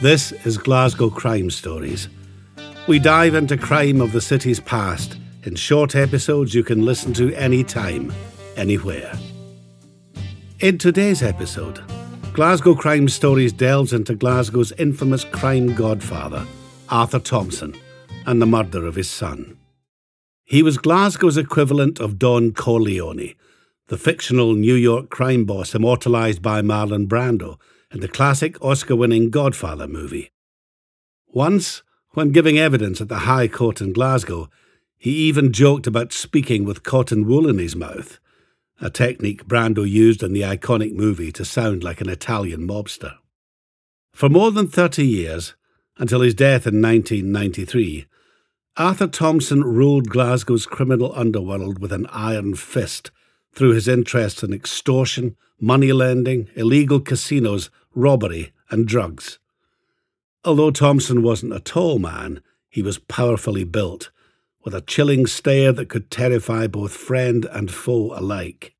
This is Glasgow Crime Stories. We dive into crime of the city's past in short episodes you can listen to anytime, anywhere. In today's episode, Glasgow Crime Stories delves into Glasgow's infamous crime godfather, Arthur Thompson, and the murder of his son. He was Glasgow's equivalent of Don Corleone, the fictional New York crime boss immortalized by Marlon Brando in the classic Oscar winning Godfather movie. Once, when giving evidence at the High Court in Glasgow, he even joked about speaking with cotton wool in his mouth a technique Brando used in the iconic movie to sound like an Italian mobster. For more than 30 years, until his death in 1993, Arthur Thompson ruled Glasgow's criminal underworld with an iron fist through his interests in extortion, money lending, illegal casinos, robbery, and drugs. Although Thompson wasn't a tall man, he was powerfully built with a chilling stare that could terrify both friend and foe alike.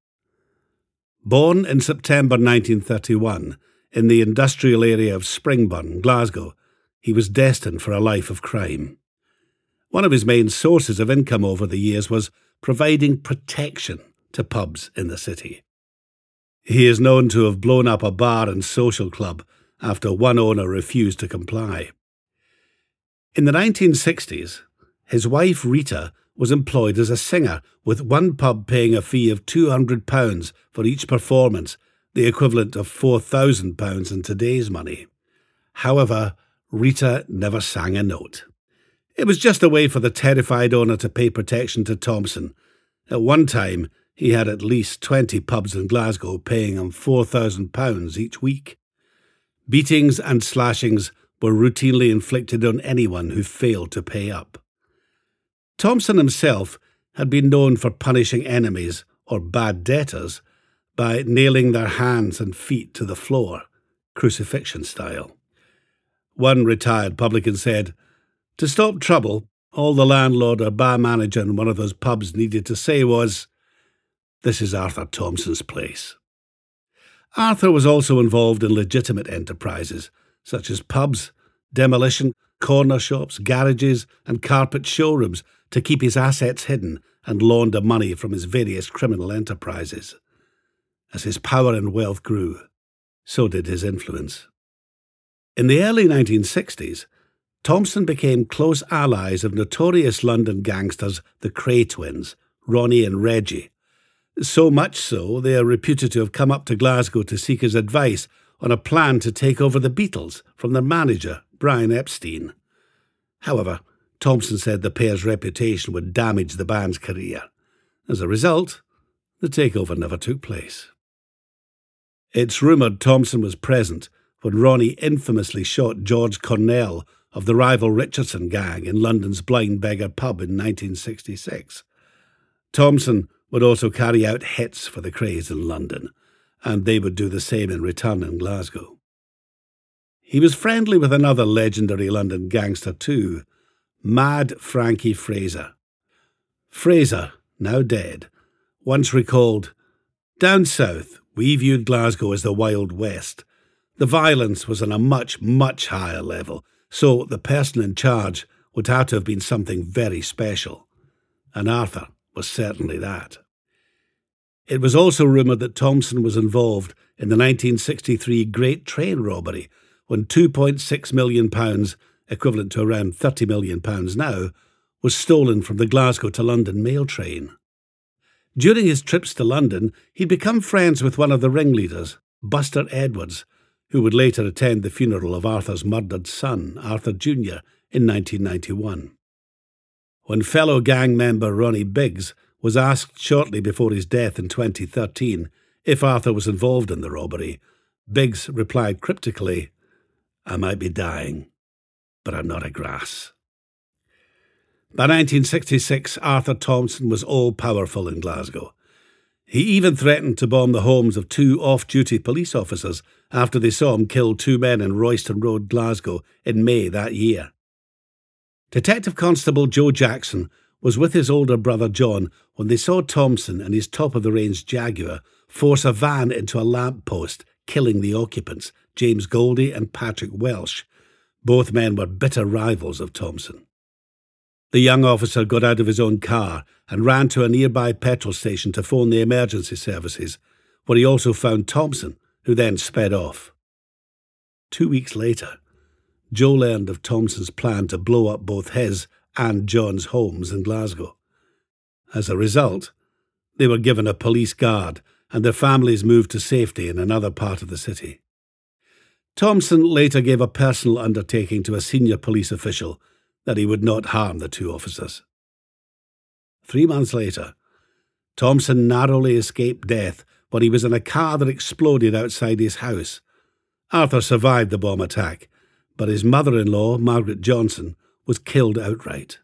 Born in September 1931 in the industrial area of Springburn, Glasgow, he was destined for a life of crime. One of his main sources of income over the years was providing protection to pubs in the city. He is known to have blown up a bar and social club after one owner refused to comply. In the 1960s, his wife Rita was employed as a singer, with one pub paying a fee of £200 for each performance, the equivalent of £4,000 in today's money. However, Rita never sang a note. It was just a way for the terrified owner to pay protection to Thompson. At one time, he had at least 20 pubs in Glasgow paying him £4,000 each week. Beatings and slashings were routinely inflicted on anyone who failed to pay up. Thompson himself had been known for punishing enemies or bad debtors by nailing their hands and feet to the floor, crucifixion style. One retired publican said, To stop trouble, all the landlord or bar manager in one of those pubs needed to say was, This is Arthur Thompson's place. Arthur was also involved in legitimate enterprises, such as pubs, demolition, corner shops, garages, and carpet showrooms to keep his assets hidden and launder money from his various criminal enterprises. As his power and wealth grew, so did his influence. In the early 1960s, Thompson became close allies of notorious London gangsters the Kray twins, Ronnie and Reggie. So much so, they are reputed to have come up to Glasgow to seek his advice on a plan to take over the Beatles from their manager, Brian Epstein. However, Thompson said the pair's reputation would damage the band's career. As a result, the takeover never took place. It's rumoured Thompson was present when Ronnie infamously shot George Cornell of the rival Richardson gang in London's Blind Beggar pub in 1966. Thompson would also carry out hits for the Krays in London, and they would do the same in return in Glasgow. He was friendly with another legendary London gangster too, Mad Frankie Fraser. Fraser, now dead, once recalled Down south, we viewed Glasgow as the Wild West. The violence was on a much, much higher level, so the person in charge would have to have been something very special. And Arthur was certainly that. It was also rumoured that Thompson was involved in the 1963 Great Train robbery when £2.6 million equivalent to around £30 million now, was stolen from the Glasgow to London mail train. During his trips to London, he'd become friends with one of the ringleaders, Buster Edwards, who would later attend the funeral of Arthur's murdered son, Arthur Jr., in 1991. When fellow gang member Ronnie Biggs was asked shortly before his death in 2013 if Arthur was involved in the robbery, Biggs replied cryptically, I might be dying, but I'm not a grass. By 1966, Arthur Thompson was all powerful in Glasgow. He even threatened to bomb the homes of two off duty police officers after they saw him kill two men in Royston Road, Glasgow, in May that year. Detective Constable Joe Jackson was with his older brother John when they saw Thompson and his top of the range Jaguar force a van into a lamp post, killing the occupants, James Goldie and Patrick Welsh, Both men were bitter rivals of Thompson. The young officer got out of his own car and ran to a nearby petrol station to phone the emergency services, where he also found Thompson, who then sped off. Two weeks later, Joe learned of Thompson's plan to blow up both his and John's homes in Glasgow. As a result, they were given a police guard and their families moved to safety in another part of the city. Thompson later gave a personal undertaking to a senior police official that he would not harm the two officers. Three months later, Thompson narrowly escaped death when he was in a car that exploded outside his house. Arthur survived the bomb attack, but his mother in law, Margaret Johnson, was killed outright.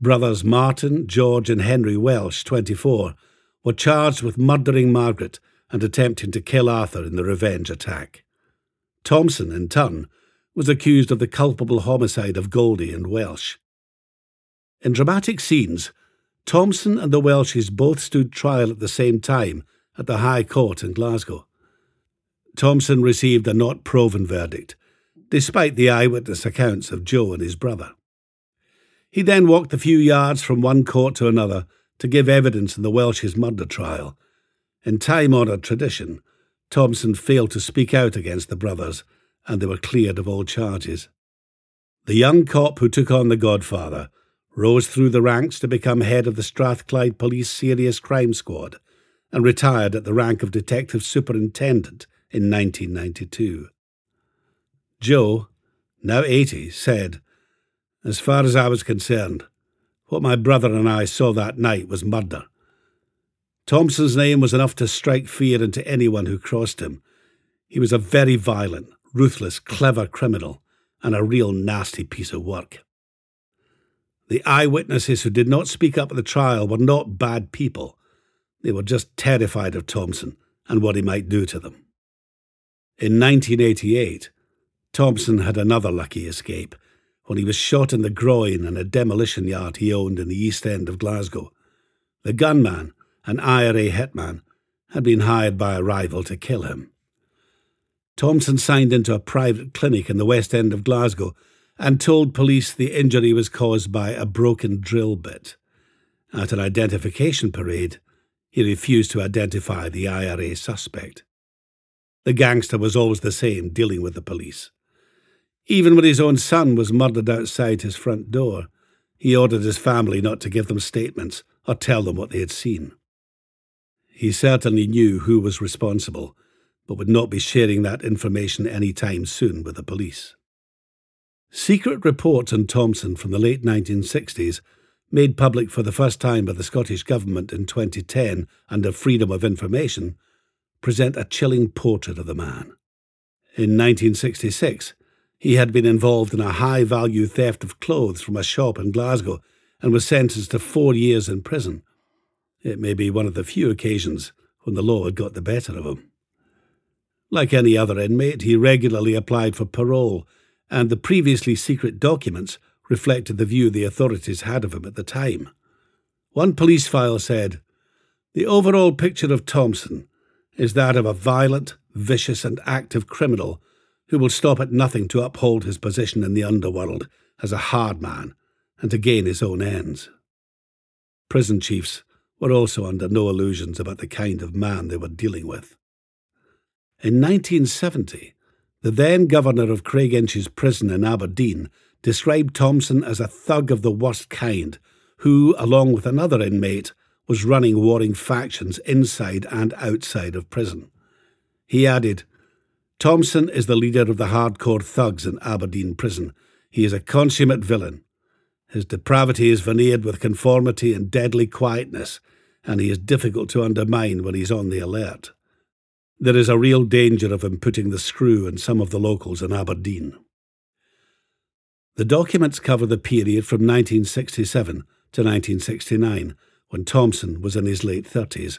Brothers Martin, George, and Henry Welsh, 24, were charged with murdering Margaret and attempting to kill Arthur in the revenge attack. Thompson, in turn, was accused of the culpable homicide of Goldie and Welsh. In dramatic scenes, Thompson and the Welshes both stood trial at the same time at the High Court in Glasgow. Thompson received a not proven verdict, despite the eyewitness accounts of Joe and his brother. He then walked a few yards from one court to another to give evidence in the Welsh's murder trial. In time honoured tradition, Thompson failed to speak out against the brothers, and they were cleared of all charges. The young cop who took on the Godfather rose through the ranks to become head of the Strathclyde Police Serious Crime Squad and retired at the rank of Detective Superintendent in 1992. Joe, now 80, said, As far as I was concerned, what my brother and I saw that night was murder. Thompson's name was enough to strike fear into anyone who crossed him. He was a very violent, ruthless, clever criminal, and a real nasty piece of work. The eyewitnesses who did not speak up at the trial were not bad people. They were just terrified of Thompson and what he might do to them. In 1988, Thompson had another lucky escape when he was shot in the groin in a demolition yard he owned in the east end of Glasgow. The gunman an IRA hitman, had been hired by a rival to kill him. Thompson signed into a private clinic in the west end of Glasgow and told police the injury was caused by a broken drill bit. At an identification parade, he refused to identify the IRA suspect. The gangster was always the same, dealing with the police. Even when his own son was murdered outside his front door, he ordered his family not to give them statements or tell them what they had seen. He certainly knew who was responsible, but would not be sharing that information any time soon with the police. Secret reports on Thompson from the late 1960s, made public for the first time by the Scottish Government in 2010 under Freedom of Information, present a chilling portrait of the man. In 1966, he had been involved in a high value theft of clothes from a shop in Glasgow and was sentenced to four years in prison it may be one of the few occasions when the law had got the better of him. Like any other inmate, he regularly applied for parole, and the previously secret documents reflected the view the authorities had of him at the time. One police file said The overall picture of Thompson is that of a violent, vicious, and active criminal who will stop at nothing to uphold his position in the underworld as a hard man and to gain his own ends. Prison chiefs were also under no illusions about the kind of man they were dealing with. In 1970, the then governor of Craiginches prison in Aberdeen described Thompson as a thug of the worst kind who, along with another inmate, was running warring factions inside and outside of prison. He added, Thompson is the leader of the hardcore thugs in Aberdeen prison. He is a consummate villain. His depravity is veneered with conformity and deadly quietness, and he is difficult to undermine when he's on the alert. There is a real danger of him putting the screw in some of the locals in Aberdeen. The documents cover the period from 1967 to 1969, when Thompson was in his late 30s,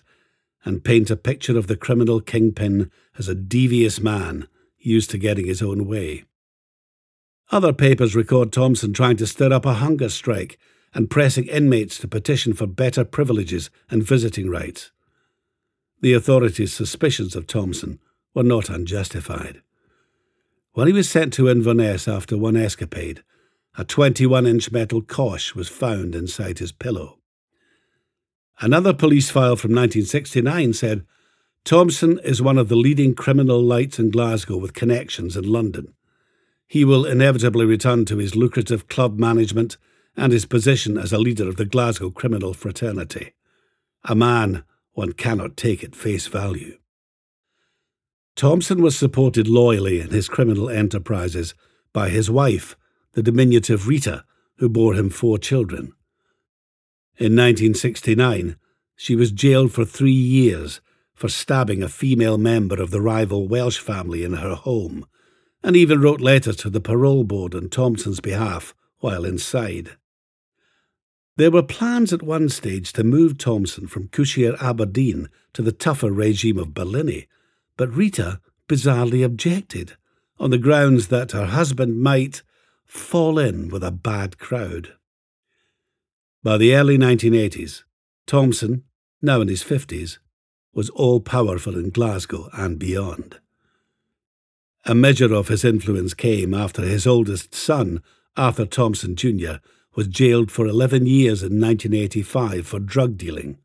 and paint a picture of the criminal kingpin as a devious man used to getting his own way. Other papers record Thompson trying to stir up a hunger strike and pressing inmates to petition for better privileges and visiting rights. The authorities' suspicions of Thompson were not unjustified. When he was sent to Inverness after one escapade, a 21 inch metal cosh was found inside his pillow. Another police file from 1969 said Thompson is one of the leading criminal lights in Glasgow with connections in London. He will inevitably return to his lucrative club management and his position as a leader of the Glasgow criminal fraternity. A man one cannot take at face value. Thompson was supported loyally in his criminal enterprises by his wife, the diminutive Rita, who bore him four children. In 1969, she was jailed for three years for stabbing a female member of the rival Welsh family in her home and even wrote letters to the parole board on Thompson's behalf while inside. There were plans at one stage to move Thompson from Cwshir Aberdeen to the tougher regime of Barlinnie, but Rita bizarrely objected on the grounds that her husband might fall in with a bad crowd. By the early 1980s, Thompson, now in his 50s, was all powerful in Glasgow and beyond. A measure of his influence came after his oldest son, Arthur Thompson Jr., was jailed for 11 years in 1985 for drug dealing.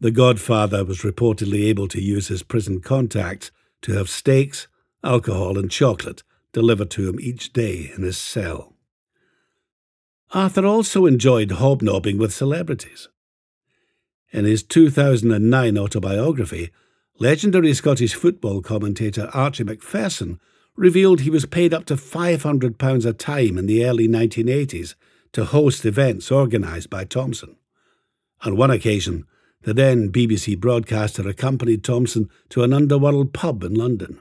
The Godfather was reportedly able to use his prison contacts to have steaks, alcohol, and chocolate delivered to him each day in his cell. Arthur also enjoyed hobnobbing with celebrities. In his 2009 autobiography, Legendary Scottish football commentator Archie Macpherson revealed he was paid up to £500 a time in the early 1980s to host events organised by Thompson. On one occasion, the then BBC broadcaster accompanied Thompson to an underworld pub in London.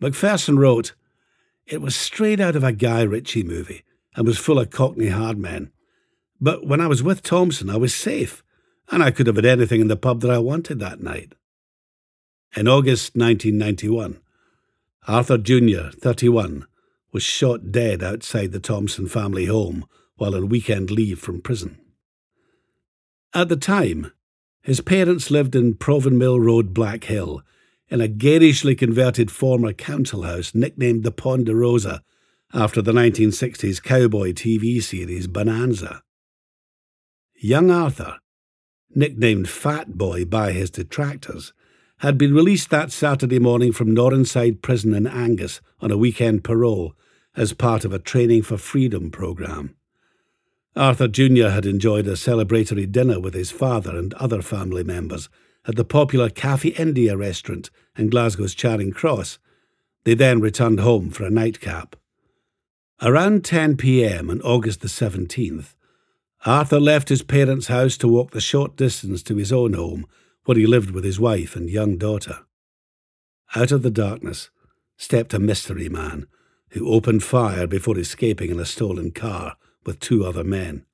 Macpherson wrote, It was straight out of a Guy Ritchie movie and was full of cockney hard men. But when I was with Thompson, I was safe, and I could have had anything in the pub that I wanted that night. In August 1991, Arthur Jr., 31, was shot dead outside the Thompson family home while on weekend leave from prison. At the time, his parents lived in Provanmill Road, Blackhill, in a garishly converted former council house nicknamed the Ponderosa after the 1960s cowboy TV series Bonanza. Young Arthur, nicknamed Fat Boy by his detractors, had been released that Saturday morning from Noranside Prison in Angus on a weekend parole as part of a Training for Freedom programme. Arthur Jr. had enjoyed a celebratory dinner with his father and other family members at the popular Cafe India restaurant in Glasgow's Charing Cross. They then returned home for a nightcap. Around 10 pm on August the 17th, Arthur left his parents' house to walk the short distance to his own home where he lived with his wife and young daughter. Out of the darkness stepped a mystery man who opened fire before escaping in a stolen car with two other men.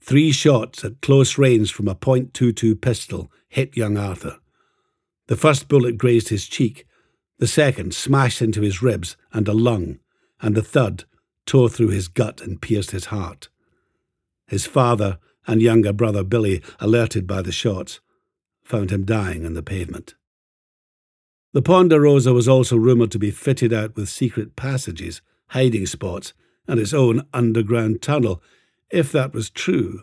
Three shots at close range from a .22 pistol hit young Arthur. The first bullet grazed his cheek, the second smashed into his ribs and a lung, and the third tore through his gut and pierced his heart. His father and younger brother Billy, alerted by the shots, found him dying on the pavement. The Ponderosa was also rumoured to be fitted out with secret passages, hiding spots, and its own underground tunnel. If that was true,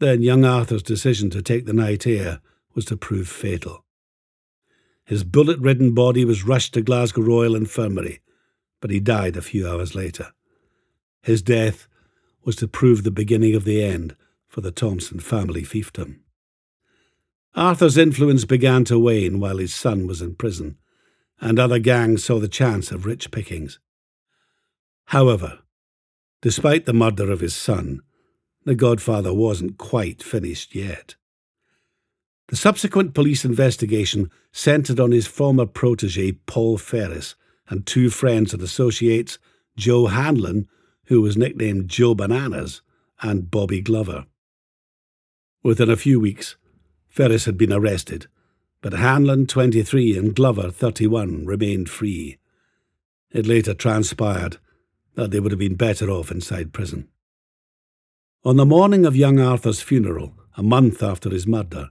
then young Arthur's decision to take the night air was to prove fatal. His bullet ridden body was rushed to Glasgow Royal Infirmary, but he died a few hours later. His death was to prove the beginning of the end for the Thompson family fiefdom. Arthur's influence began to wane while his son was in prison, and other gangs saw the chance of rich pickings. However, despite the murder of his son, the Godfather wasn't quite finished yet. The subsequent police investigation centred on his former protege, Paul Ferris, and two friends and associates, Joe Hanlon, who was nicknamed Joe Bananas, and Bobby Glover. Within a few weeks, Ferris had been arrested, but Hanlon, 23, and Glover, 31, remained free. It later transpired that they would have been better off inside prison. On the morning of young Arthur's funeral, a month after his murder,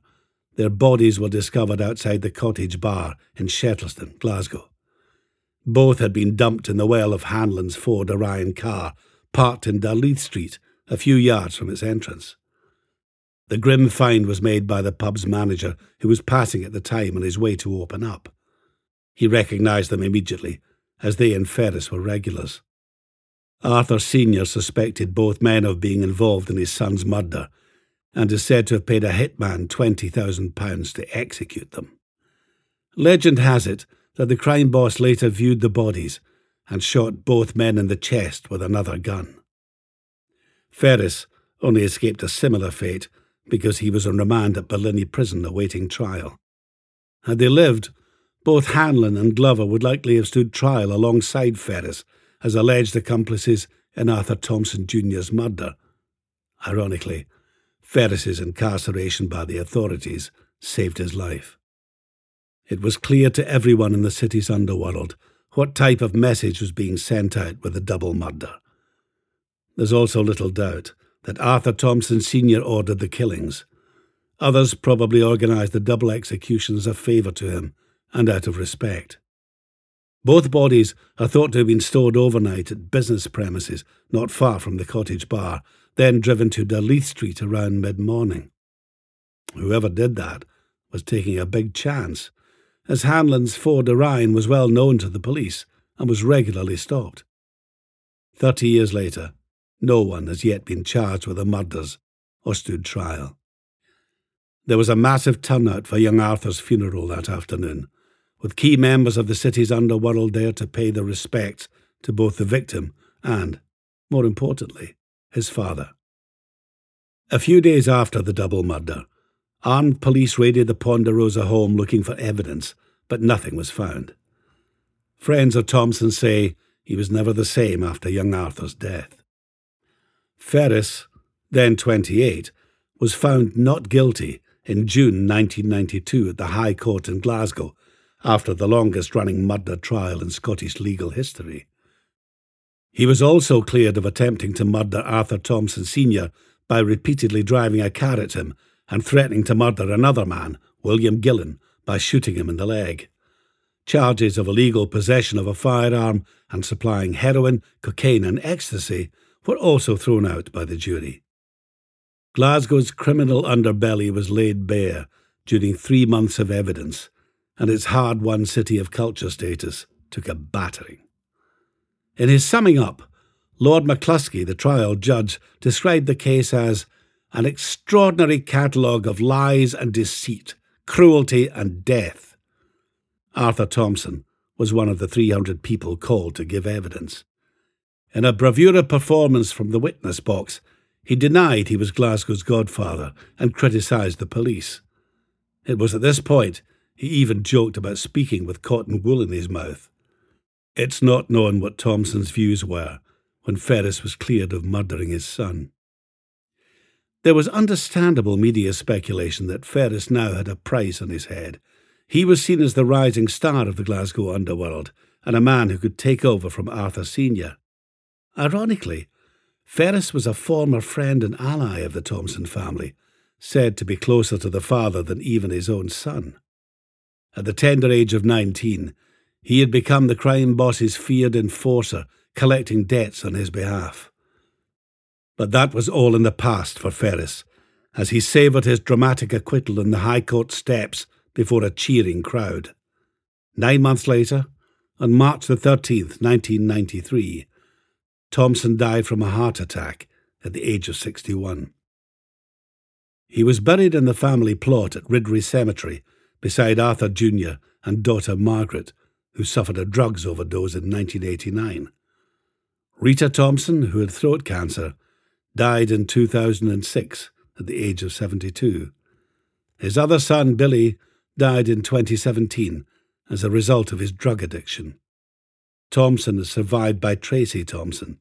their bodies were discovered outside the cottage bar in Shettleston, Glasgow. Both had been dumped in the well of Hanlon's Ford Orion car, parked in Darleith Street, a few yards from its entrance. The grim find was made by the pub's manager, who was passing at the time on his way to open up. He recognised them immediately, as they and Ferris were regulars. Arthur Sr. suspected both men of being involved in his son's murder, and is said to have paid a hitman £20,000 to execute them. Legend has it that the crime boss later viewed the bodies and shot both men in the chest with another gun. Ferris only escaped a similar fate because he was on remand at Barlinnie Prison awaiting trial. Had they lived, both Hanlon and Glover would likely have stood trial alongside Ferris as alleged accomplices in Arthur Thompson Jr.'s murder. Ironically, Ferris's incarceration by the authorities saved his life. It was clear to everyone in the city's underworld what type of message was being sent out with the double murder. There's also little doubt that Arthur Thompson Sr. ordered the killings. Others probably organised the double execution as a favour to him and out of respect. Both bodies are thought to have been stored overnight at business premises not far from the cottage bar, then driven to Darleith Street around mid morning. Whoever did that was taking a big chance, as Hanlon's Ford Orion was well known to the police and was regularly stopped. Thirty years later, no one has yet been charged with the murders or stood trial. There was a massive turnout for young Arthur's funeral that afternoon, with key members of the city's underworld there to pay their respects to both the victim and, more importantly, his father. A few days after the double murder, armed police raided the Ponderosa home looking for evidence, but nothing was found. Friends of Thompson say he was never the same after young Arthur's death. Ferris, then 28, was found not guilty in June 1992 at the High Court in Glasgow after the longest running murder trial in Scottish legal history. He was also cleared of attempting to murder Arthur Thompson Sr. by repeatedly driving a car at him and threatening to murder another man, William Gillen, by shooting him in the leg. Charges of illegal possession of a firearm and supplying heroin, cocaine, and ecstasy were also thrown out by the jury. Glasgow's criminal underbelly was laid bare during three months of evidence, and its hard won city of culture status took a battering. In his summing up, Lord McCluskey, the trial judge, described the case as an extraordinary catalogue of lies and deceit, cruelty and death. Arthur Thompson was one of the 300 people called to give evidence. In a bravura performance from the witness box, he denied he was Glasgow's godfather and criticised the police. It was at this point he even joked about speaking with cotton wool in his mouth. It's not known what Thompson's views were when Ferris was cleared of murdering his son. There was understandable media speculation that Ferris now had a price on his head. He was seen as the rising star of the Glasgow underworld and a man who could take over from Arthur Sr. Ironically, Ferris was a former friend and ally of the Thompson family, said to be closer to the father than even his own son. At the tender age of 19, he had become the crime boss's feared enforcer, collecting debts on his behalf. But that was all in the past for Ferris, as he savoured his dramatic acquittal in the High Court steps before a cheering crowd. Nine months later, on March the 13th, 1993, Thompson died from a heart attack at the age of 61. He was buried in the family plot at Riddrie Cemetery beside Arthur Jr. and daughter Margaret, who suffered a drugs overdose in 1989. Rita Thompson, who had throat cancer, died in 2006 at the age of 72. His other son, Billy, died in 2017 as a result of his drug addiction. Thompson is survived by Tracy Thompson,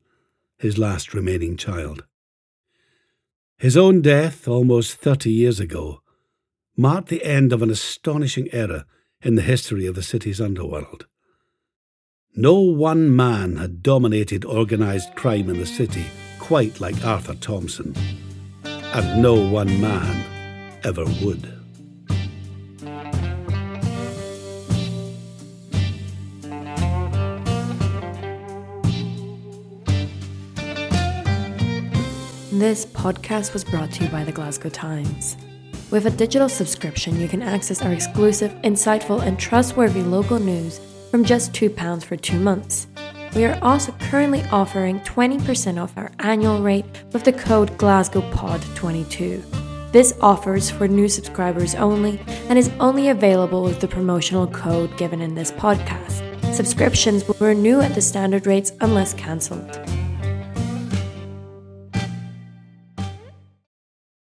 his last remaining child. His own death, almost 30 years ago, marked the end of an astonishing era in the history of the city's underworld. No one man had dominated organised crime in the city quite like Arthur Thompson, and no one man ever would. This podcast was brought to you by the Glasgow Times. With a digital subscription, you can access our exclusive, insightful, and trustworthy local news from just £2 for two months. We are also currently offering 20% off our annual rate with the code GlasgowPod22. This offer is for new subscribers only and is only available with the promotional code given in this podcast. Subscriptions will renew at the standard rates unless cancelled.